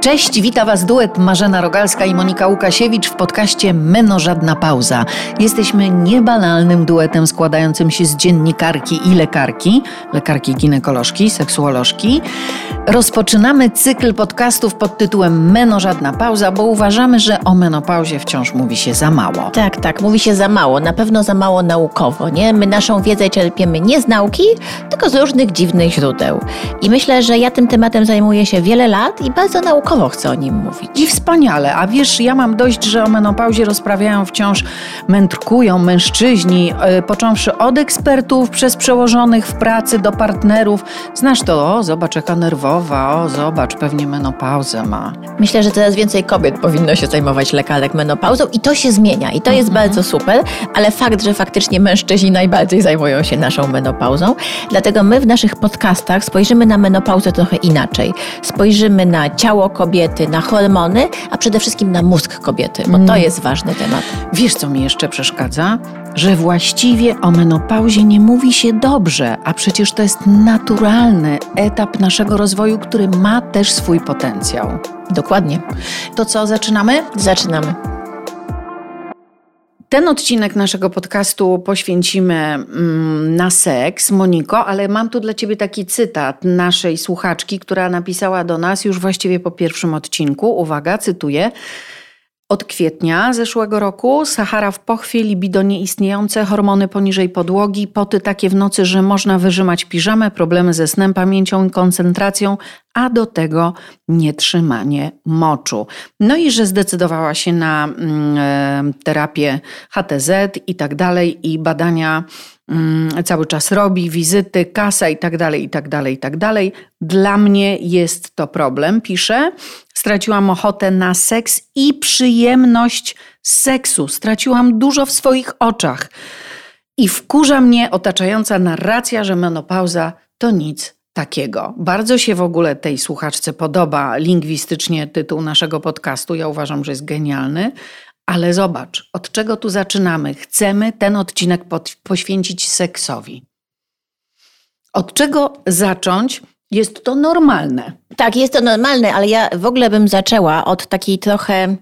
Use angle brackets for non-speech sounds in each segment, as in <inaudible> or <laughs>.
Cześć, wita Was duet Marzena Rogalska i Monika Łukasiewicz w podcaście Meno Żadna Pauza. Jesteśmy niebanalnym duetem składającym się z dziennikarki i lekarki, lekarki ginekolożki, seksuolożki. Rozpoczynamy cykl podcastów pod tytułem Meno Żadna Pauza, bo uważamy, że o menopauzie wciąż mówi się za mało. Tak, tak, mówi się za mało, na pewno za mało naukowo, nie? My naszą wiedzę czerpiemy nie z nauki, tylko z różnych dziwnych źródeł. I myślę, że ja tym tematem zajmuję się wiele lat i bardzo naukowo chcę o nim mówić. I wspaniale, a wiesz, ja mam dość, że o menopauzie rozprawiają wciąż, mędrkują mężczyźni, yy, począwszy od ekspertów, przez przełożonych w pracy do partnerów. Znasz to, o zobacz jaka nerwowa, o zobacz, pewnie menopauzę ma. Myślę, że coraz więcej kobiet powinno się zajmować lekarek menopauzą i to się zmienia i to jest mhm. bardzo super, ale fakt, że faktycznie mężczyźni najbardziej zajmują się naszą menopauzą, dlatego my w naszych podcastach spojrzymy na menopauzę trochę inaczej. Spojrzymy na ciało kobiety, na hormony, a przede wszystkim na mózg kobiety, bo to mm. jest ważny temat. Wiesz, co mi jeszcze przeszkadza? Że właściwie o menopauzie nie mówi się dobrze, a przecież to jest naturalny etap naszego rozwoju, który ma też swój potencjał. Dokładnie. To co, zaczynamy? Zaczynamy. Ten odcinek naszego podcastu poświęcimy mm, na seks, Moniko, ale mam tu dla Ciebie taki cytat naszej słuchaczki, która napisała do nas już właściwie po pierwszym odcinku. Uwaga, cytuję. Od kwietnia zeszłego roku Sahara w pochwie, libido nieistniejące, hormony poniżej podłogi, poty takie w nocy, że można wyrzymać piżamę, problemy ze snem, pamięcią i koncentracją, a do tego nietrzymanie moczu. No i że zdecydowała się na e, terapię HTZ i tak dalej i badania cały czas robi, wizyty, kasa i tak dalej, i tak dalej, i tak dalej. Dla mnie jest to problem, pisze. Straciłam ochotę na seks i przyjemność seksu. Straciłam dużo w swoich oczach. I wkurza mnie otaczająca narracja, że menopauza to nic takiego. Bardzo się w ogóle tej słuchaczce podoba lingwistycznie tytuł naszego podcastu. Ja uważam, że jest genialny. Ale zobacz, od czego tu zaczynamy? Chcemy ten odcinek poświęcić seksowi. Od czego zacząć? Jest to normalne. Tak, jest to normalne, ale ja w ogóle bym zaczęła od takiej trochę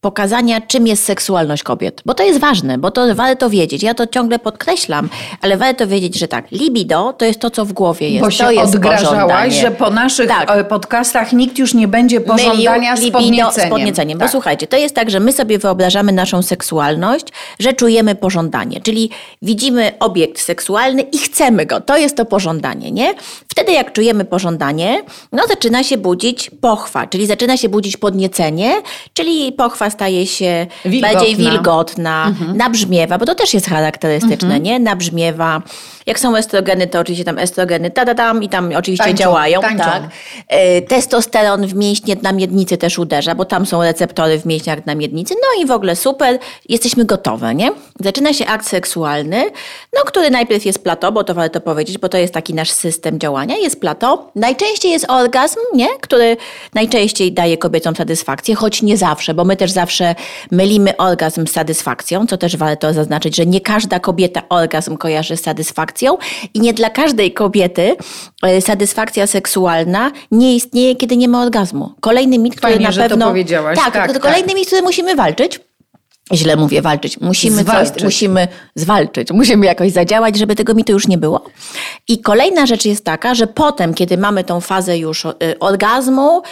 pokazania, czym jest seksualność kobiet. Bo to jest ważne, bo to warto wiedzieć. Ja to ciągle podkreślam, ale warto wiedzieć, że tak, libido to jest to, co w głowie jest. Bo się to jest odgrażałaś, że po naszych tak. E, podcastach nikt już nie będzie pożądania z podnieceniem. z podnieceniem. Tak. Bo słuchajcie, to jest tak, że my sobie wyobrażamy naszą seksualność, że czujemy pożądanie. Czyli widzimy obiekt seksualny i chcemy go. To jest to pożądanie, nie? Wtedy jak czujemy pożądanie, no zaczyna się budzić pochwa, czyli zaczyna się budzić podniecenie, czyli pochwa staje się wilgotna. bardziej wilgotna, mhm. nabrzmiewa, bo to też jest charakterystyczne, mhm. nie? Nabrzmiewa. Jak są estrogeny, to oczywiście tam estrogeny ta, tam i tam oczywiście tańczą, działają. Tańczą. Tak. E, testosteron w mięśnie na miednicy też uderza, bo tam są receptory w mięśniach na miednicy. No i w ogóle super, jesteśmy gotowe, nie? Zaczyna się akt seksualny, no który najpierw jest plato, bo to warto powiedzieć, bo to jest taki nasz system działania. Jest plato. Najczęściej jest orgazm, nie? Który najczęściej daje kobietom satysfakcję, choć nie zawsze, bo my też zawsze mylimy orgazm z satysfakcją, co też warto zaznaczyć, że nie każda kobieta orgazm kojarzy z satysfakcją i nie dla każdej kobiety e, satysfakcja seksualna nie istnieje, kiedy nie ma orgazmu. Kolejny mit, który Fajnie, na że pewno. To powiedziałaś. Tak, tak, to tak. kolejny mit, który musimy walczyć źle mówię, walczyć. Musimy zwalczyć. coś, musimy zwalczyć, musimy jakoś zadziałać, żeby tego mitu już nie było. I kolejna rzecz jest taka, że potem, kiedy mamy tą fazę już y, orgazmu,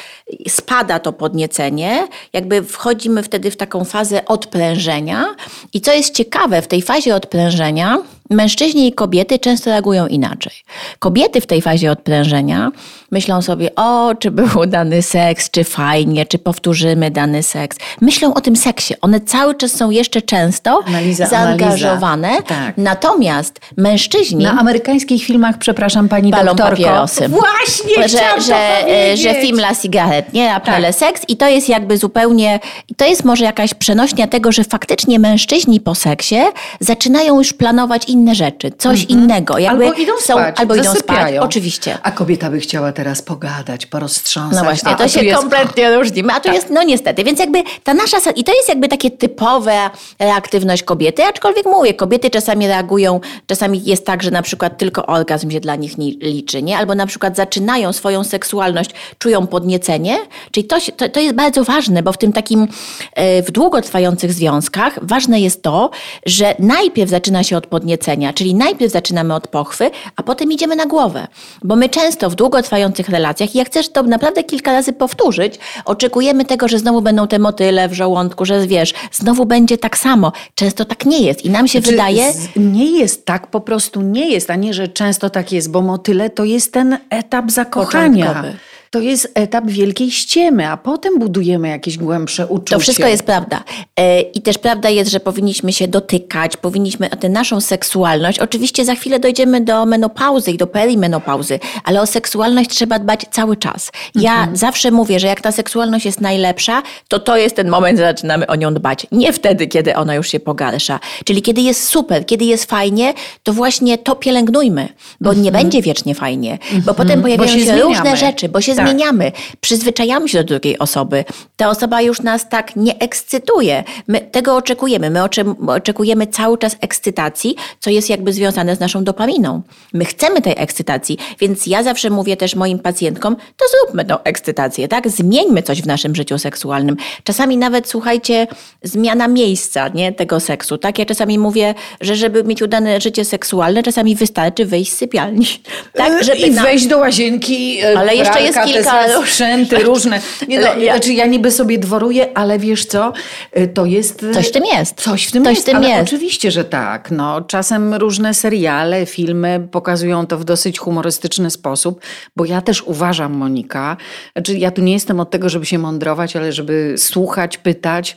spada to podniecenie, jakby wchodzimy wtedy w taką fazę odprężenia. I co jest ciekawe, w tej fazie odprężenia mężczyźni i kobiety często reagują inaczej. Kobiety w tej fazie odprężenia myślą sobie, o, czy był dany seks, czy fajnie, czy powtórzymy dany seks. Myślą o tym seksie. One cały czas są jeszcze często analiza, zaangażowane. Analiza. Tak. Natomiast mężczyźni... Na amerykańskich filmach, przepraszam pani palą doktorko. papierosy. Właśnie, że, że, że film La Cigarette, nie? Apele tak. seks. I to jest jakby zupełnie... To jest może jakaś przenośnia tego, że faktycznie mężczyźni po seksie zaczynają już planować inne inne rzeczy, coś mhm. innego. Jakby albo idą są, spać, albo idą spać, oczywiście. A kobieta by chciała teraz pogadać, poroztrząsać. No właśnie, a, to a się jest... kompletnie różni. A tu tak. jest, no niestety, więc jakby ta nasza, i to jest jakby takie typowe reaktywność kobiety, aczkolwiek mówię, kobiety czasami reagują, czasami jest tak, że na przykład tylko orgazm się dla nich liczy, nie? Albo na przykład zaczynają swoją seksualność, czują podniecenie, czyli to, to, to jest bardzo ważne, bo w tym takim, e, w długotrwających związkach ważne jest to, że najpierw zaczyna się od podniecenia, czyli najpierw zaczynamy od pochwy, a potem idziemy na głowę. Bo my często w długotrwających relacjach, i jak chcesz to naprawdę kilka razy powtórzyć, oczekujemy tego, że znowu będą te motyle w żołądku, że wiesz, znowu będzie tak samo. Często tak nie jest i nam się znaczy, wydaje... Nie jest tak, po prostu nie jest, a nie, że często tak jest, bo motyle to jest ten etap zakochania. Początkowy. To jest etap wielkiej ściemy, a potem budujemy jakieś głębsze uczucie. To wszystko jest prawda. E, I też prawda jest, że powinniśmy się dotykać, powinniśmy tę naszą seksualność. Oczywiście za chwilę dojdziemy do menopauzy i do perimenopauzy, ale o seksualność trzeba dbać cały czas. Ja mhm. zawsze mówię, że jak ta seksualność jest najlepsza, to to jest ten moment, że zaczynamy o nią dbać. Nie wtedy, kiedy ona już się pogarsza. Czyli kiedy jest super, kiedy jest fajnie, to właśnie to pielęgnujmy, bo nie mhm. będzie wiecznie fajnie, bo mhm. potem pojawiają się, się różne rzeczy, bo się tak. zmieniamy, przyzwyczajamy się do drugiej osoby. Ta osoba już nas tak nie ekscytuje. My tego oczekujemy. My oczekujemy cały czas ekscytacji, co jest jakby związane z naszą dopaminą. My chcemy tej ekscytacji, więc ja zawsze mówię też moim pacjentkom, to zróbmy tą ekscytację, tak? Zmieńmy coś w naszym życiu seksualnym. Czasami nawet, słuchajcie, zmiana miejsca, nie? Tego seksu, tak? Ja czasami mówię, że żeby mieć udane życie seksualne, czasami wystarczy wyjść z sypialni. <laughs> Tak? Żeby I wejść do łazienki, e, ale jeszcze jest kilka sprzęty <laughs> różne. Nie, no, ja, znaczy ja niby sobie dworuję, ale wiesz co, y, to jest... Y, coś w tym jest. Coś w tym coś jest, tym ale jest. oczywiście, że tak. No, czasem różne seriale, filmy pokazują to w dosyć humorystyczny sposób, bo ja też uważam, Monika, znaczy ja tu nie jestem od tego, żeby się mądrować, ale żeby słuchać, pytać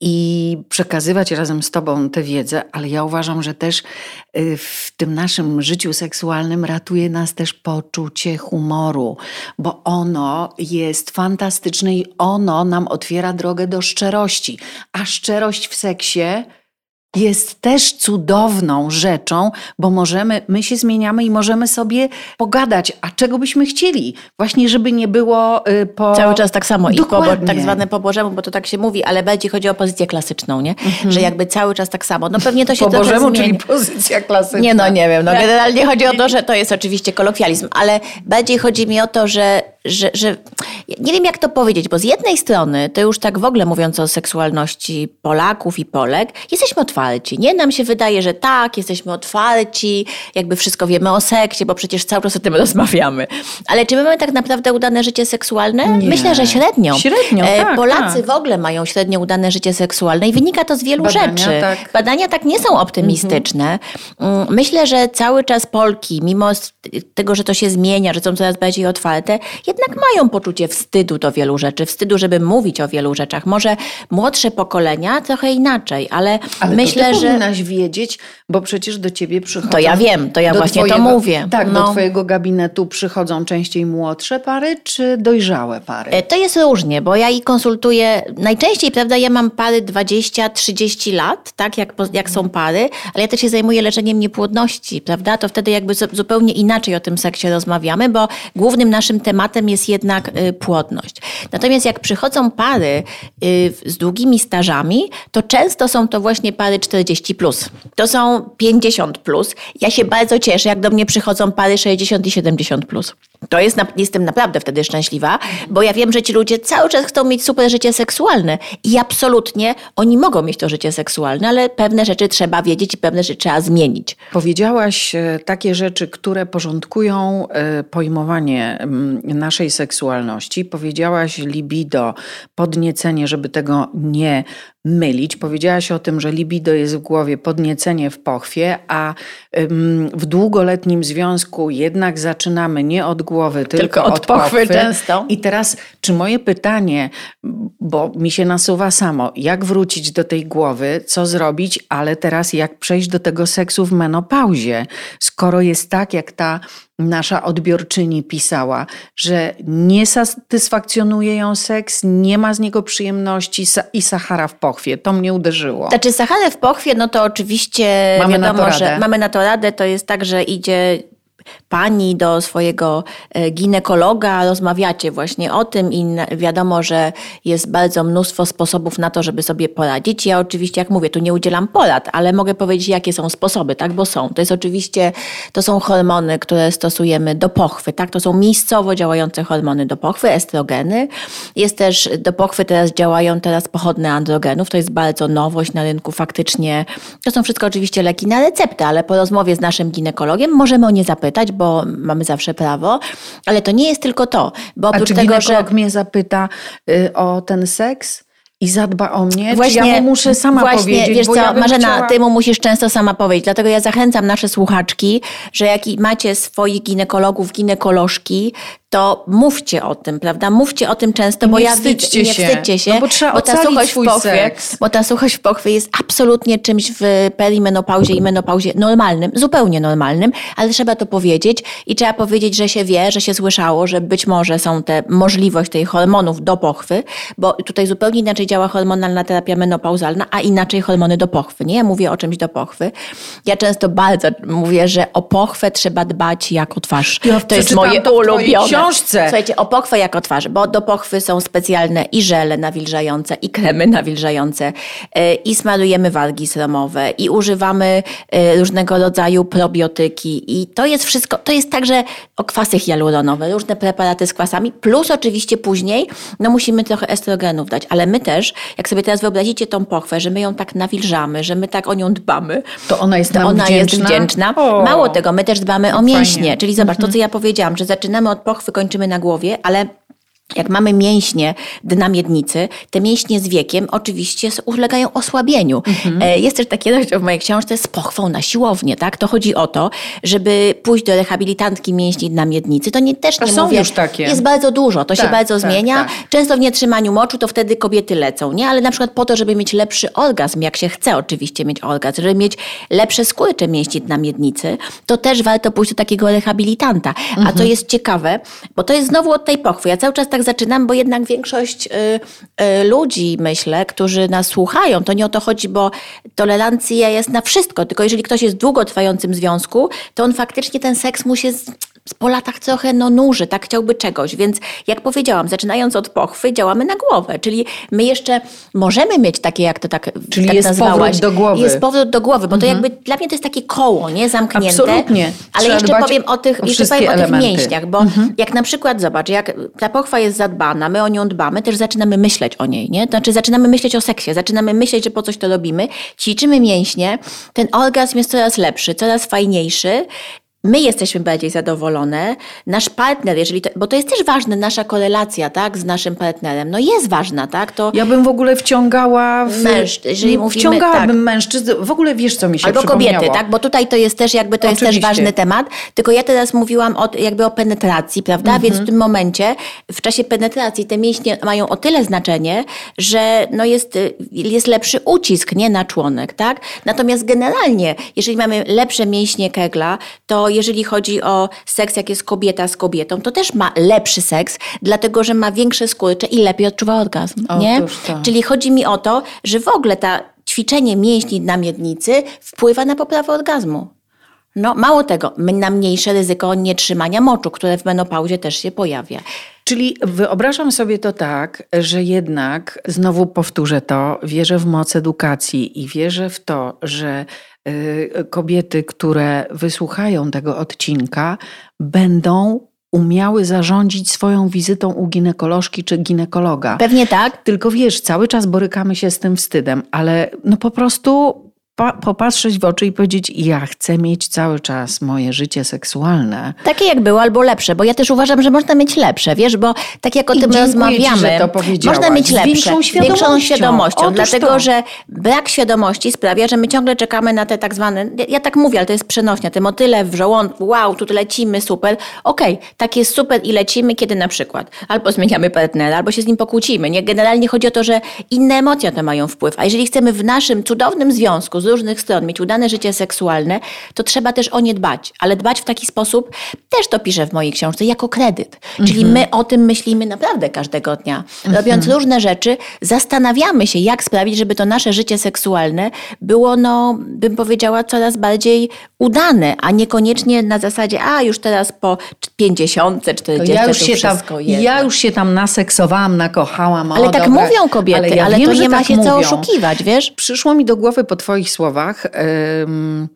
i przekazywać razem z Tobą tę wiedzę, ale ja uważam, że też y, w tym naszym życiu seksualnym ratuje nas też poczucie humoru, bo ono jest fantastyczne i ono nam otwiera drogę do szczerości. A szczerość w seksie jest też cudowną rzeczą, bo możemy, my się zmieniamy i możemy sobie pogadać, a czego byśmy chcieli? Właśnie, żeby nie było y, po... Cały czas tak samo Dokładnie. i po, tak zwane po Bożemu, bo to tak się mówi, ale bardziej chodzi o pozycję klasyczną, nie? Mhm. Że jakby cały czas tak samo. No pewnie to się po Bożemu, zmieni. czyli pozycja klasyczna. Nie, no nie wiem. No generalnie chodzi o to, że to jest oczywiście kolokwializm, ale bardziej chodzi mi o to, że że, że nie wiem jak to powiedzieć, bo z jednej strony, to już tak w ogóle mówiąc o seksualności Polaków i Polek, jesteśmy otwarci. Nie nam się wydaje, że tak, jesteśmy otwarci, jakby wszystko wiemy o seksie, bo przecież cały czas o tym <laughs> rozmawiamy. Ale czy my mamy tak naprawdę udane życie seksualne? Nie. Myślę, że średnio. Średnio, e, tak, Polacy tak. w ogóle mają średnio udane życie seksualne i wynika to z wielu Badania, rzeczy. Tak. Badania tak nie są optymistyczne. Mhm. Myślę, że cały czas Polki, mimo tego, że to się zmienia, że są coraz bardziej otwarte, jednak mają poczucie wstydu do wielu rzeczy, wstydu, żeby mówić o wielu rzeczach. Może młodsze pokolenia trochę inaczej, ale, ale myślę, to ty że. powinnaś wiedzieć, bo przecież do ciebie przychodzą. To ja wiem, to ja właśnie twojego, to mówię. Tak, no. do twojego gabinetu przychodzą częściej młodsze pary czy dojrzałe pary? E, to jest różnie, bo ja i konsultuję. Najczęściej, prawda, ja mam pary 20-30 lat, tak, jak, jak są pary, ale ja też się zajmuję leczeniem niepłodności, prawda? To wtedy jakby zupełnie inaczej o tym seksie rozmawiamy, bo głównym naszym tematem jest jednak y, płodność. Natomiast jak przychodzą pary y, z długimi stażami, to często są to właśnie pary 40 plus. To są 50 plus. Ja się bardzo cieszę, jak do mnie przychodzą pary 60 i 70 plus. To jest, jestem naprawdę wtedy szczęśliwa, bo ja wiem, że ci ludzie cały czas chcą mieć super życie seksualne i absolutnie oni mogą mieć to życie seksualne, ale pewne rzeczy trzeba wiedzieć i pewne rzeczy trzeba zmienić. Powiedziałaś e, takie rzeczy, które porządkują e, pojmowanie naszej seksualności. Powiedziałaś libido, podniecenie, żeby tego nie mylić. Powiedziałaś o tym, że libido jest w głowie, podniecenie w pochwie, a w długoletnim związku jednak zaczynamy nie od głowy, tylko, tylko od, od pochwy, pochwy często. I teraz, czy moje pytanie, bo mi się nasuwa samo, jak wrócić do tej głowy, co zrobić, ale teraz jak przejść do tego seksu w menopauzie, skoro jest tak, jak ta nasza odbiorczyni pisała, że nie satysfakcjonuje ją seks, nie ma z niego przyjemności i Sahara w pochwie pochwie. To mnie uderzyło. Znaczy Sacharę w pochwie, no to oczywiście Mamy na wiadomo, to radę. że mamy na to radę. To jest tak, że idzie pani do swojego e, ginekologa, rozmawiacie właśnie o tym i wiadomo, że jest bardzo mnóstwo sposobów na to, żeby sobie poradzić. Ja oczywiście, jak mówię, tu nie udzielam porad, ale mogę powiedzieć, jakie są sposoby, tak, bo są. To jest oczywiście, to są hormony, które stosujemy do pochwy, tak, to są miejscowo działające hormony do pochwy, estrogeny. Jest też do pochwy teraz działają teraz pochodne androgenów, to jest bardzo nowość na rynku faktycznie. To są wszystko oczywiście leki na receptę, ale po rozmowie z naszym ginekologiem możemy o nie zapytać, bo mamy zawsze prawo, ale to nie jest tylko to, bo A oprócz czy tego, że mnie zapyta y, o ten seks i zadba o mnie? Właśnie, ja mu muszę sama właśnie, powiedzieć? Wiesz co, ja Marzena, chciała... ty mu musisz często sama powiedzieć. Dlatego ja zachęcam nasze słuchaczki, że jak macie swoich ginekologów, ginekolożki, to mówcie o tym, prawda? Mówcie o tym często, bo Nie ja wstydźcie widzę, się. nie wstydźcie się, No bo trzeba ta ocalić suchość w pochwie, seks. bo ta suchość w pochwie jest absolutnie czymś w perimenopauzie i menopauzie normalnym, zupełnie normalnym, ale trzeba to powiedzieć i trzeba powiedzieć, że się wie, że się słyszało, że być może są te możliwość tej hormonów do pochwy, bo tutaj zupełnie inaczej działa hormonalna terapia menopauzalna, a inaczej hormony do pochwy. Nie, ja mówię o czymś do pochwy. Ja często bardzo mówię, że o pochwę trzeba dbać jak o twarz. Ja to jest moje ulubione. Książce. Słuchajcie, o pochwę jak o twarzy, bo do pochwy są specjalne i żele nawilżające, i kremy <laughs> nawilżające, e, i smarujemy wargi sromowe, i używamy e, różnego rodzaju probiotyki. I to jest wszystko, to jest także o kwasy hialuronowe, różne preparaty z kwasami, plus oczywiście później, no musimy trochę estrogenów dać, ale my też, jak sobie teraz wyobrazicie tą pochwę, że my ją tak nawilżamy, że my tak o nią dbamy, To ona jest nam ona wdzięczna? jest wdzięczna. O. Mało tego, my też dbamy o Fajnie. mięśnie. Czyli zobacz, to co ja powiedziałam, że zaczynamy od pochwy, kończymy na głowie, ale jak mamy mięśnie dna miednicy, te mięśnie z wiekiem oczywiście ulegają osłabieniu. E, Jest też taki rozdział <laughs> w mojej książce z pochwą na siłownię, tak? To chodzi o to, żeby pójść do rehabilitantki mięśni dna miednicy. To nie też A nie są mówię, już takie. Jest bardzo dużo, to się Tak, bardzo tak, zmienia. tak. Często w nietrzymaniu moczu to wtedy kobiety lecą, nie? Ale na przykład po to, żeby mieć lepszy orgazm, jak się chce oczywiście mieć orgazm, żeby mieć lepsze skurcze mięśni dna miednicy, to też warto pójść do takiego rehabilitanta. A Mhm. to jest ciekawe, bo to jest znowu od tej pochwy. Ja cały czas tak zaczynam, bo jednak większość y, y, ludzi, myślę, którzy nas słuchają, to nie o to chodzi, bo tolerancja jest na wszystko, tylko jeżeli ktoś jest w długotrwającym związku, to on faktycznie ten seks mu się po latach trochę no, nuży, tak chciałby czegoś. Więc jak powiedziałam, zaczynając od pochwy, działamy na głowę. Czyli my jeszcze możemy mieć takie, jak to tak, Czyli tak jest nazwałaś. powrót do głowy. Jest powrót do głowy, bo to jakby dla mnie to jest takie koło, nie? Zamknięte. Absolutnie. Ale Trzeba jeszcze powiem o tych, o jeszcze powiem o tych mięśniach, bo jak na przykład, zobacz, jak ta pochwa jest zadbana, my o nią dbamy, też zaczynamy myśleć o niej, nie? To znaczy zaczynamy myśleć o seksie, zaczynamy myśleć, że po coś to robimy, ćwiczymy mięśnie, ten orgazm jest coraz lepszy, coraz fajniejszy. My jesteśmy bardziej zadowolone, nasz partner, jeżeli to, bo to jest też ważne, nasza korelacja, tak, z naszym partnerem, no jest ważna, tak, to Ja bym w ogóle wciągała w... Mężczyzn, jeżeli mówimy- Wciągałabym tak. mężczyzn. W ogóle wiesz, co mi się Albo kobiety, tak? Bo tutaj to jest też jakby to jest też Oczywiście. ważny temat. Tylko ja teraz mówiłam o, jakby o penetracji, prawda? Mhm. Więc w tym momencie, w czasie penetracji te mięśnie mają o tyle znaczenie, że no jest, jest lepszy ucisk, nie na członek, tak? Natomiast generalnie, jeżeli mamy lepsze mięśnie kegla, to jeżeli chodzi o seks, jak jest kobieta z kobietą, to też ma lepszy seks, dlatego że ma większe skurcze i lepiej odczuwa orgazm, nie? Otóż to. Czyli chodzi mi o to, że w ogóle ta ćwiczenie mięśni na miednicy wpływa na poprawę orgazmu. No, mało tego, na mniejsze ryzyko nietrzymania moczu, które w menopauzie też się pojawia. Czyli wyobrażam sobie to tak, że jednak, znowu powtórzę to, wierzę w moc edukacji i wierzę w to, że y, kobiety, które wysłuchają tego odcinka, będą umiały zarządzić swoją wizytą u ginekolożki czy ginekologa. Pewnie tak. Tylko wiesz, cały czas borykamy się z tym wstydem, ale no po prostu popatrzeć w oczy i powiedzieć: Ja chcę mieć cały czas moje życie seksualne. Takie jak było, albo lepsze, bo ja też uważam, że można mieć lepsze, wiesz, bo tak jak o I tym rozmawiamy, ci, można mieć lepsze. większą Z większą świadomością. świadomością Otóż dlatego, to. że brak świadomości sprawia, że my ciągle czekamy na te tak zwane, ja- ja tak mówię, ale to jest przenośnia, te motyle w żołądku, wow, tu lecimy, super. Okej, tak jest super i lecimy, kiedy na przykład albo zmieniamy partnera, albo się z nim pokłócimy. Nie? Generalnie chodzi o to, że inne emocje to mają wpływ. A jeżeli chcemy w naszym cudownym związku różnych stron, mieć udane życie seksualne, to trzeba też o nie dbać. Ale dbać w taki sposób, też to piszę w mojej książce, jako kredyt. Czyli mhm. my o tym myślimy naprawdę każdego dnia. Robiąc mhm. różne rzeczy, zastanawiamy się, jak sprawić, żeby to nasze życie seksualne było, no, bym powiedziała, coraz bardziej udane, a niekoniecznie na zasadzie, a już teraz po 50, 40 ja już to się tam. Ja już się tam naseksowałam, nakochałam. Ale o, tak mówią kobiety, ale, ja ale wiem, to nie ma tak się co mówią. oszukiwać, wiesz? Przyszło mi do głowy po Twoich słowach. ym,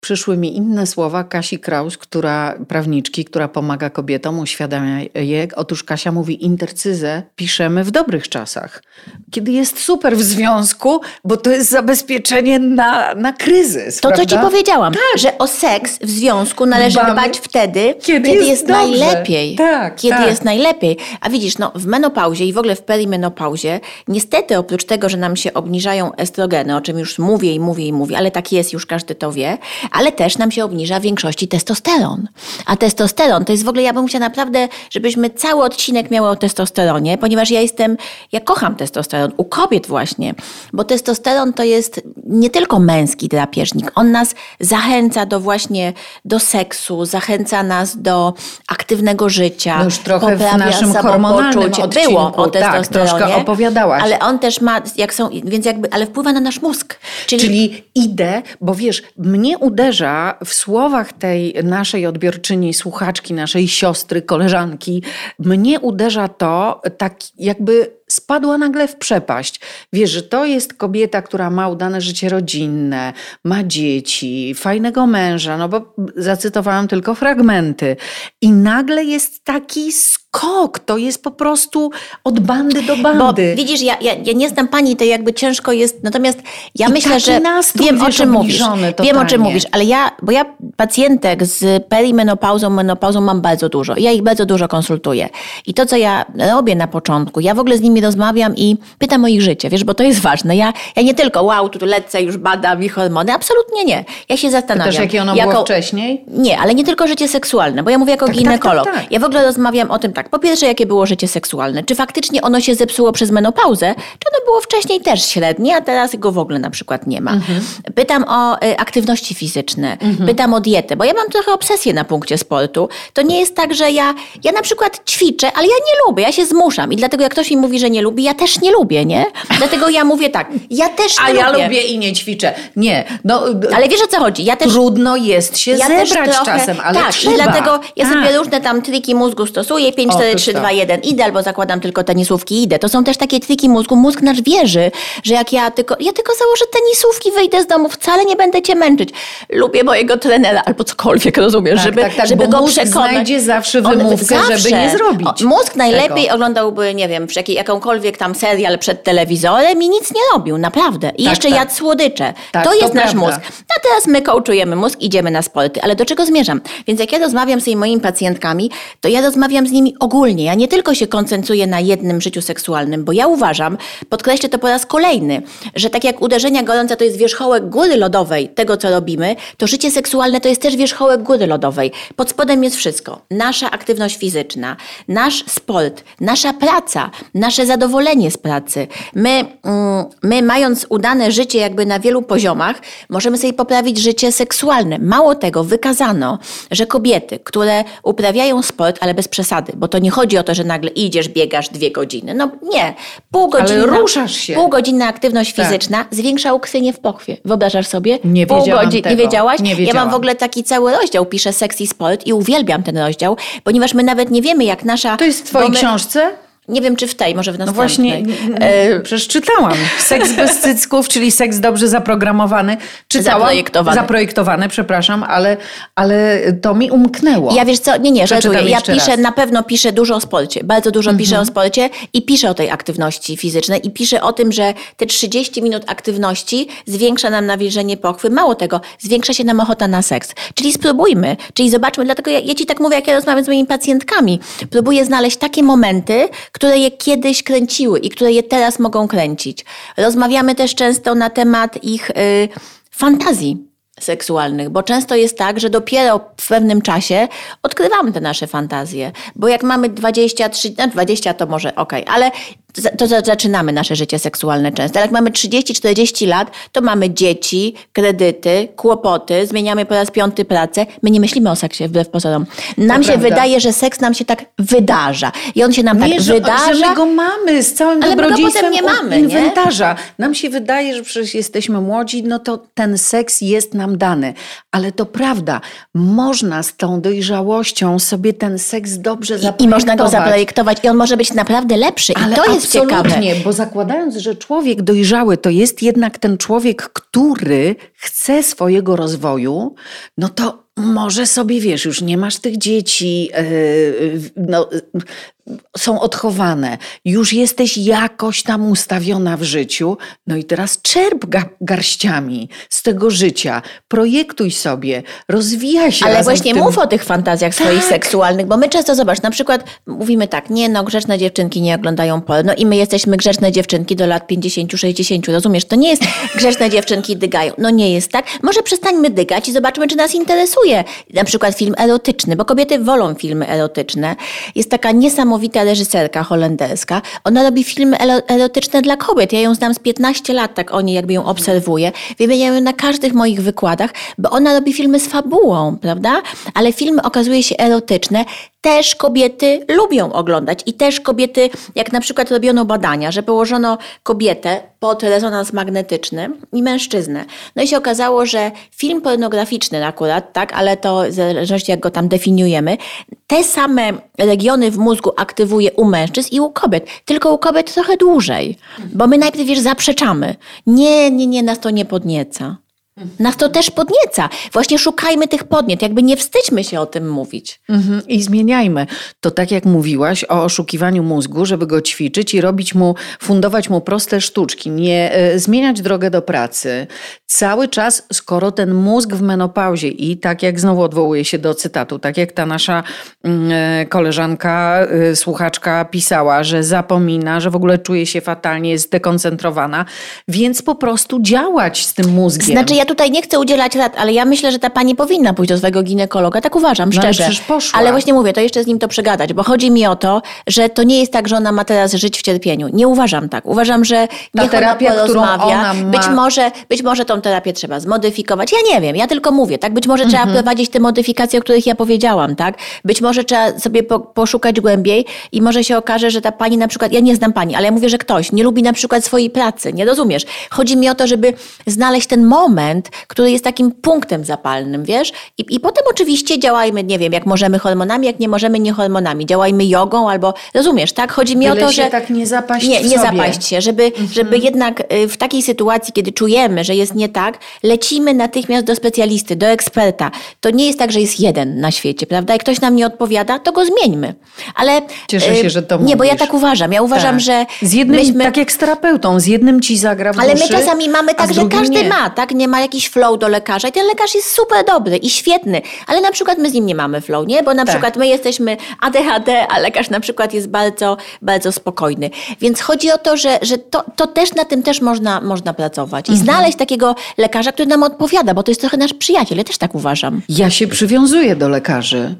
Przyszły mi inne słowa Kasi Kraus, która, prawniczki, która pomaga kobietom, uświadamia je. Otóż Kasia mówi, intercyzę piszemy w dobrych czasach, kiedy jest super w związku, bo to jest zabezpieczenie na, na kryzys. To, co prawda? ci powiedziałam, że o seks w związku należy Dbamy, dbać wtedy, kiedy kiedy, jest jest, dobrze. najlepiej. Tak, kiedy tak. jest najlepiej. A widzisz, no, w menopauzie i w ogóle w perimenopauzie, niestety oprócz tego, że nam się obniżają estrogeny, o czym już mówię i mówię i mówię, ale tak jest, już każdy to wie, ale też nam się obniża w większości testosteron. A testosteron to jest w ogóle, ja bym chciała naprawdę, żebyśmy cały odcinek miały o testosteronie, ponieważ ja jestem, ja kocham testosteron u kobiet właśnie, bo testosteron to jest nie tylko męski drapieżnik, on nas zachęca do właśnie do seksu, zachęca nas do aktywnego życia. No już trochę w naszym hormonalnym odcinku, Było o tak, troszkę opowiadałaś. Ale on też ma, jak są, więc jakby, ale wpływa na nasz mózg. Czyli, Czyli idę, bo wiesz, mnie uderza w słowach tej naszej odbiorczyni, słuchaczki, naszej siostry, koleżanki, mnie uderza to tak jakby spadła nagle w przepaść. Wiesz, że to jest kobieta, która ma udane życie rodzinne, ma dzieci, fajnego męża, no bo zacytowałam tylko fragmenty. I nagle jest taki skok, to jest po prostu od bandy do Bo bandy. widzisz, ja, ja, ja nie znam pani, to jakby ciężko jest, natomiast ja I myślę, że nastrój, wiem o czym mówisz. obniżony Wiem o czym totalnie. mówisz, ale ja, bo ja pacjentek z perimenopauzą, menopauzą mam bardzo dużo. Ja ich bardzo dużo konsultuję. I to, co ja robię na początku, ja w ogóle z nimi rozmawiam i pytam o ich życie, wiesz, bo to jest ważne. Ja, ja nie tylko, wow, tu lecę, już badam ich hormony, absolutnie nie. Ja się zastanawiam. Pytasz, jakie ono jako- było wcześniej? Nie, ale nie tylko życie seksualne, bo ja mówię jako Tak, tak, ginekolog. tak, tak. Ja w ogóle rozmawiam o tym tak. Po pierwsze, jakie było życie seksualne? Czy faktycznie ono się zepsuło przez menopauzę? Czy ono było wcześniej też średnie, a teraz go w ogóle na przykład nie ma? Mhm. Pytam o y, aktywności fizyczne, pytam o dietę, bo ja mam trochę obsesję na punkcie sportu. To nie jest tak, że ja, ja na przykład ćwiczę, ale ja nie lubię, ja się zmuszam. I dlatego jak ktoś mi mówi, że nie lubi, ja też nie lubię, nie? Dlatego ja mówię tak, ja też nie A ja lubię. lubię i nie ćwiczę. Nie, no Ale wiesz o co chodzi? Ja też trudno jest się ja zebrać trochę, czasem, ale tak, trzeba. i dlatego ja sobie Tak. różne tam triki mózgu stosuję, 5, 4, Otóż 3, to. 2, 1, idę, albo zakładam tylko tenisówki i idę. To są też takie triki mózgu. Mózg nasz wierzy, że jak ja tylko, ja tylko założę tenisówki, wyjdę z domu, wcale nie będę cię męczyć. Lubię mojego trenera, albo cokolwiek, rozumiesz, Tak, żeby, tak, tak, żeby go mózg przekonać. znajdzie zawsze wymówkę, żeby zawsze. nie zrobić O, mózg najlepiej tego. oglądałby, nie wiem, jakiej, jakąkolwiek tam serial przed telewizorem i nic nie robił, naprawdę. I Tak, jeszcze tak. jadł słodycze. Tak, to to jest nasz prawda. mózg. A teraz my coachujemy mózg, idziemy na sporty. Ale do czego zmierzam? Więc jak ja rozmawiam z tymi moimi pacjentkami, to ja rozmawiam z nimi ogólnie. Ja nie tylko się koncentruję na jednym życiu seksualnym, bo ja uważam, podkreślę to po raz kolejny, że tak jak uderzenia gorące to jest wierzchołek góry lodowej tego, co robimy, to życie seksualne to jest też wierzchołek góry lodowej. Pod spodem jest wszystko. Nasza aktywność fizyczna, nasz sport, nasza praca, nasze zadowolenie z pracy. My, mm, my mając udane życie jakby na wielu poziomach, możemy sobie poprawić życie seksualne. Mało tego, wykazano, że kobiety, które uprawiają sport, ale bez przesady, bo to nie chodzi o to, że nagle idziesz, biegasz dwie godziny. No nie. Pół godziny. ruszasz się. Półgodzinna aktywność Tak. fizyczna zwiększa ukrwienie w pochwie. Wyobrażasz sobie? Nie Pół wiedziałam godzin- tego. Nie wiedziałaś? Nie Ja wiedziałam. mam w ogóle taki cały rozdział, piszę seks i sport i uwielbiam ten rozdział, ponieważ my nawet nie wiemy, jak nasza... To jest w twojej my- książce? Nie wiem, czy w tej, może w No następnej. właśnie, e, przecież czytałam. Seks bez cycków, czyli seks dobrze zaprogramowany. Czytałam, Zaprojektowany. Zaprojektowany, przepraszam, ale, ale to mi umknęło. Ja wiesz co, nie, nie, żartuję. Ja piszę, raz. Mhm. na pewno piszę dużo o sporcie. Bardzo dużo piszę o sporcie i piszę o tej aktywności fizycznej i piszę o tym, że te 30 minut aktywności zwiększa nam nawilżenie pochwy. Mało tego, zwiększa się nam ochota na seks. Czyli spróbujmy, czyli zobaczmy, dlatego ja, ja ci tak mówię, jak ja rozmawiam z moimi pacjentkami. Próbuję znaleźć takie momenty, które je kiedyś kręciły i które je teraz mogą kręcić. Rozmawiamy też często na temat ich y, fantazji seksualnych, bo często jest tak, że dopiero w pewnym czasie odkrywamy te nasze fantazje, bo jak mamy 20, 30, no 20 to może okej, ale to zaczynamy nasze życie seksualne często. Ale jak mamy 30-40 lat, to mamy dzieci, kredyty, kłopoty, zmieniamy po raz piąty pracę. My nie myślimy o seksie wbrew pozorom. Nam to się prawda. wydaje, że seks nam się tak wydarza. I on się nam nie, tak że, wydarza. Że my go mamy z całym ale dobrodziejstwem nie mamy, inwentarza. Nie? Nam się wydaje, że przecież jesteśmy młodzi, no to ten seks jest nam dany. Ale to prawda, można z tą dojrzałością sobie ten seks dobrze zaprojektować. I, i można go zaprojektować i on może być naprawdę lepszy. Ale I to jest ciekawe. bo zakładając, że człowiek dojrzały to jest jednak ten człowiek, który chce swojego rozwoju, no to może sobie wiesz, już nie masz tych dzieci, yy, no, są odchowane, już jesteś jakoś tam ustawiona w życiu, no i teraz czerp garściami z tego życia, projektuj sobie, rozwijaj się. Ale właśnie mów o tych fantazjach tak. swoich seksualnych, bo my często, zobacz, na przykład mówimy tak, nie no, grzeczne dziewczynki nie oglądają porno i my jesteśmy grzeczne dziewczynki do lat 50-60, rozumiesz? To nie jest <laughs> grzeczne dziewczynki dygają. No nie jest tak. Może przestańmy dygać i zobaczmy, czy nas interesuje na przykład film erotyczny, bo kobiety wolą filmy erotyczne. Jest taka niesamowita niesamowita reżyserka holenderska. Ona robi filmy erotyczne dla kobiet. Ja ją znam z 15 lat, tak o niej jakby ją obserwuję. Wymieniam ją na każdych moich wykładach, bo ona robi filmy z fabułą, prawda? Ale filmy okazuje się erotyczne też kobiety lubią oglądać i też kobiety, jak na przykład robiono badania, że położono kobietę pod rezonans magnetyczny i mężczyznę. No i się okazało, że film pornograficzny akurat, tak, ale to w zależności jak go tam definiujemy, te same regiony w mózgu aktywuje u mężczyzn i u kobiet, tylko u kobiet trochę dłużej, bo my najpierw wiesz, zaprzeczamy. Nie, nie, nie, nas to nie podnieca. Nas to też podnieca. Właśnie szukajmy tych podniet, jakby nie wstydźmy się o tym mówić. Mhm. I zmieniajmy. To tak jak mówiłaś o oszukiwaniu mózgu, żeby go ćwiczyć i robić mu, fundować mu proste sztuczki, nie e, zmieniać drogę do pracy. Cały czas, skoro ten mózg w menopauzie i tak jak znowu odwołuję się do cytatu, tak jak ta nasza e, koleżanka, e, słuchaczka pisała, że zapomina, że w ogóle czuje się fatalnie, jest dekoncentrowana, więc po prostu działać z tym mózgiem. Znaczy ja tutaj nie chcę udzielać rad, ale ja myślę, że ta pani powinna pójść do swojego ginekologa. Tak uważam, no, szczerze. Ale, ale właśnie mówię, to jeszcze z nim to przegadać, bo chodzi mi o to, że to nie jest tak, że ona ma teraz żyć w cierpieniu. Nie uważam tak. Uważam, że ta niech terapia, ona porozmawia. Ona ma... Być może, być może tą terapię trzeba zmodyfikować. Ja nie wiem, ja tylko mówię, tak? Być może mhm. trzeba prowadzić te modyfikacje, o których ja powiedziałam, tak? Być może trzeba sobie po, poszukać głębiej i może się okaże, że ta pani na przykład, ja nie znam pani, ale ja mówię, że ktoś nie lubi na przykład swojej pracy, nie rozumiesz? Chodzi mi o to, żeby znaleźć ten moment, który jest takim punktem zapalnym, wiesz? I, I potem oczywiście działajmy, nie wiem, jak możemy hormonami, jak nie możemy nie hormonami. Działajmy jogą albo, rozumiesz, tak? Chodzi mi Byle o to, że... tak nie zapaść Nie, nie zapaść się, żeby, mhm. żeby jednak y, w takiej sytuacji, kiedy czujemy, że jest nie tak, lecimy natychmiast do specjalisty, do eksperta. To nie jest tak, że jest jeden na świecie, prawda? Jak ktoś nam nie odpowiada, to go zmieńmy. Ale... Cieszę się, y, że to Nie, bo ja tak uważam. Ja uważam, tak. że... Z jednym, myśmy... tak jak z terapeutą, z jednym ci zagra w Ale my czasami mamy tak, że każdy nie. ma, tak? Nie ma jakiś flow do lekarza i ten lekarz jest super dobry i świetny, ale na przykład my z nim nie mamy flow, nie? Bo na tak. przykład my jesteśmy ADHD, a lekarz na przykład jest bardzo, bardzo spokojny. Więc chodzi o to, że, że to, to też na tym też można, można pracować i mhm. znaleźć takiego lekarza, który nam odpowiada, bo to jest trochę nasz przyjaciel, ja też tak uważam. Ja się przywiązuję do lekarzy.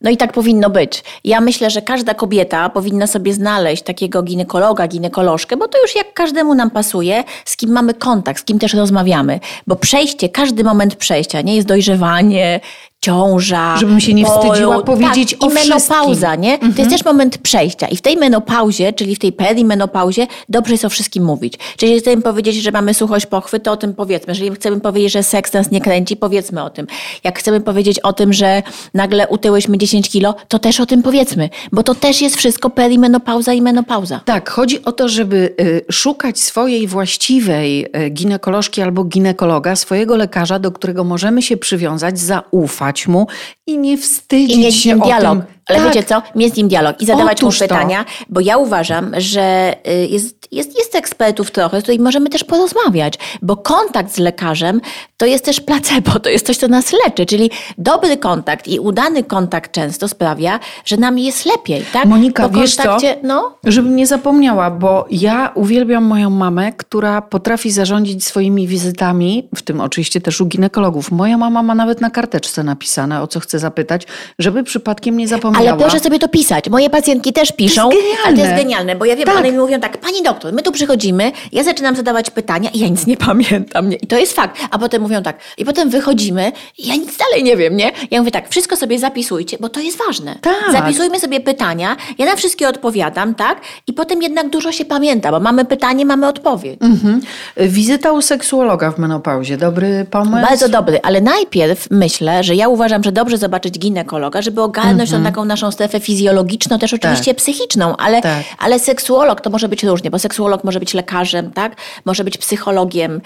No i tak powinno być. Ja myślę, że każda kobieta powinna sobie znaleźć takiego ginekologa, ginekolożkę, bo to już jak każdemu nam pasuje, z kim mamy kontakt, z kim też rozmawiamy. Bo przejście, każdy moment przejścia, nie jest dojrzewanie, ciąża. Żebym się nie wstydziła powiedzieć tak, o i menopauza, nie? Mhm. To jest też moment przejścia. I w tej menopauzie, czyli w tej perimenopauzie, dobrze jest o wszystkim mówić. Czyli jeżeli chcemy powiedzieć, że mamy suchość pochwy, to o tym powiedzmy. Jeżeli chcemy powiedzieć, że seks nas nie kręci, powiedzmy o tym. Jak chcemy powiedzieć o tym, że nagle utyłyśmy 10 kilo, to też o tym powiedzmy. Bo to też jest wszystko perimenopauza i menopauza. Tak, chodzi o to, żeby y, szukać swojej właściwej y, ginekolożki albo ginekologa, swojego lekarza, do którego możemy się przywiązać, zaufać mu i nie wstydzić I się dialog. Tym. Ale tak. wiecie co? Mieć z nim dialog i zadawać Otóż mu pytania, to. bo ja uważam, że y, jest, jest, jest ekspertów trochę, z którymi możemy też porozmawiać, bo kontakt z lekarzem to jest też placebo, to jest coś, co nas leczy, czyli dobry kontakt i udany kontakt często sprawia, że nam jest lepiej, tak? Monika, po wiesz co? No? Żebym nie zapomniała, bo ja uwielbiam moją mamę, która potrafi zarządzić swoimi wizytami, w tym oczywiście też u ginekologów. Moja mama ma nawet na karteczce napisane, o co chce zapytać, żeby przypadkiem nie zapomnieć Ale proszę sobie to pisać. Moje pacjentki też piszą. To jest genialne. Ale to jest genialne, bo ja wiem, Tak. one mi mówią tak, pani doktor, my tu przychodzimy, ja zaczynam zadawać pytania i ja nic nie pamiętam. Nie? I to jest fakt. A potem mówią tak, i potem wychodzimy i ja nic dalej nie wiem, nie? Ja mówię tak, wszystko sobie zapisujcie, bo to jest ważne. Tak. Zapisujmy sobie pytania, ja na wszystkie odpowiadam, tak? I potem jednak dużo się pamięta, bo mamy pytanie, mamy odpowiedź. Mhm. Wizyta u seksuologa w menopauzie. Dobry pomysł? Bardzo dobry, ale najpierw myślę, że ja uważam, że dobrze zobaczyć ginekologa, żeby ogarnąć tą taką naszą strefę fizjologiczną, też oczywiście psychiczną, ale, Tak. ale seksuolog to może być różnie, bo seksuolog może być lekarzem, tak? może być psychologiem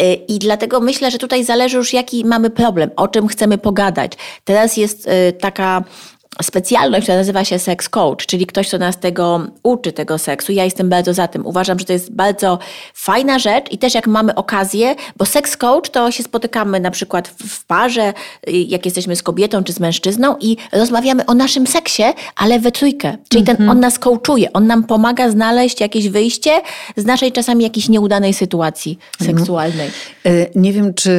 Y, i dlatego myślę, że tutaj zależy już jaki mamy problem, o czym chcemy pogadać. Teraz jest y, taka specjalność, która nazywa się sex coach, czyli ktoś, kto nas tego uczy, tego seksu. Ja jestem bardzo za tym. Uważam, że to jest bardzo fajna rzecz i też jak mamy okazję, bo sex coach to się spotykamy na przykład w, parze, y, jak jesteśmy z kobietą czy z mężczyzną i rozmawiamy o naszym seksie, ale we trójkę. Czyli ten, on nas coachuje, on nam pomaga znaleźć jakieś wyjście z naszej czasami jakiejś nieudanej sytuacji seksualnej. E, Nie wiem, czy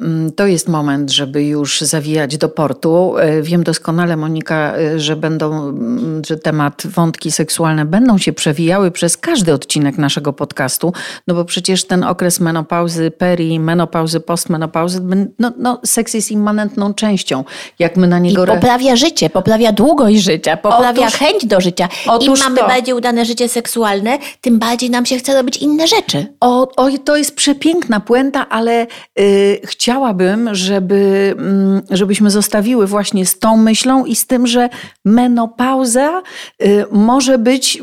mm, to jest moment, żeby już zawijać do portu. E, Wiem doskonale, Monika, e, że będą, mm, że temat wątki seksualne będą się przewijały przez każdy odcinek naszego podcastu, no bo przecież ten okres menopauzy, perimenopauzy, postmenopauzy, ben- no, no seks jest immanentną częścią. Jak my na I niego... re- poprawia życie, poprawia długość życia, poprawia Otóż- chęć do życia. Im mamy to. bardziej udane życie seksualne, tym bardziej nam się chce robić inne rzeczy. O, oj, to jest przepiękna puenta, ale y, chciałabym, żeby, mm, żebyśmy zostawiły właśnie z tą myślą i z tym, że menopauza y, może być.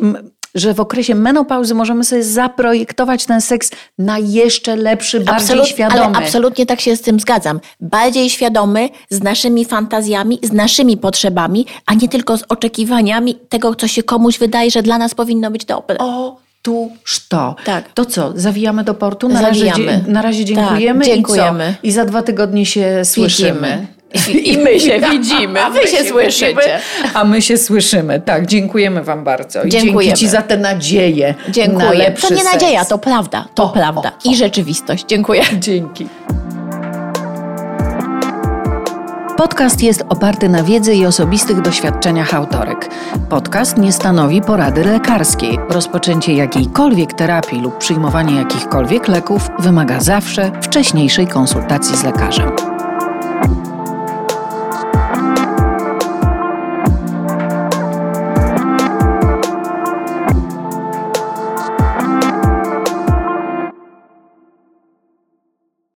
Że w okresie menopauzy możemy sobie zaprojektować ten seks na jeszcze lepszy, bardziej Absolut- świadomy. Ale absolutnie tak się z tym zgadzam. Bardziej świadomy, z naszymi fantazjami, z naszymi potrzebami, a nie tylko z oczekiwaniami tego, co się komuś wydaje, że dla nas powinno być dobre. Otóż to. Tak. To co, zawijamy do portu? Na, razie, Zawijamy. dzie- na razie Tak, dziękujemy. dziękujemy. I, co? I za dwa tygodnie się słyszymy. I my się <laughs> widzimy, A wy się słyszycie. widzimy, A my się słyszymy. Tak, dziękujemy Wam bardzo. I Dziękujemy. Dzięki Ci za tę nadzieję. Na Dziękuję. lepszy To nie nadzieja, to prawda. To O, prawda. o, o. I rzeczywistość. Dziękuję. Dzięki. Podcast jest oparty na wiedzy i osobistych doświadczeniach autorek. Podcast nie stanowi porady lekarskiej. Rozpoczęcie jakiejkolwiek terapii lub przyjmowanie jakichkolwiek leków wymaga zawsze wcześniejszej konsultacji z lekarzem.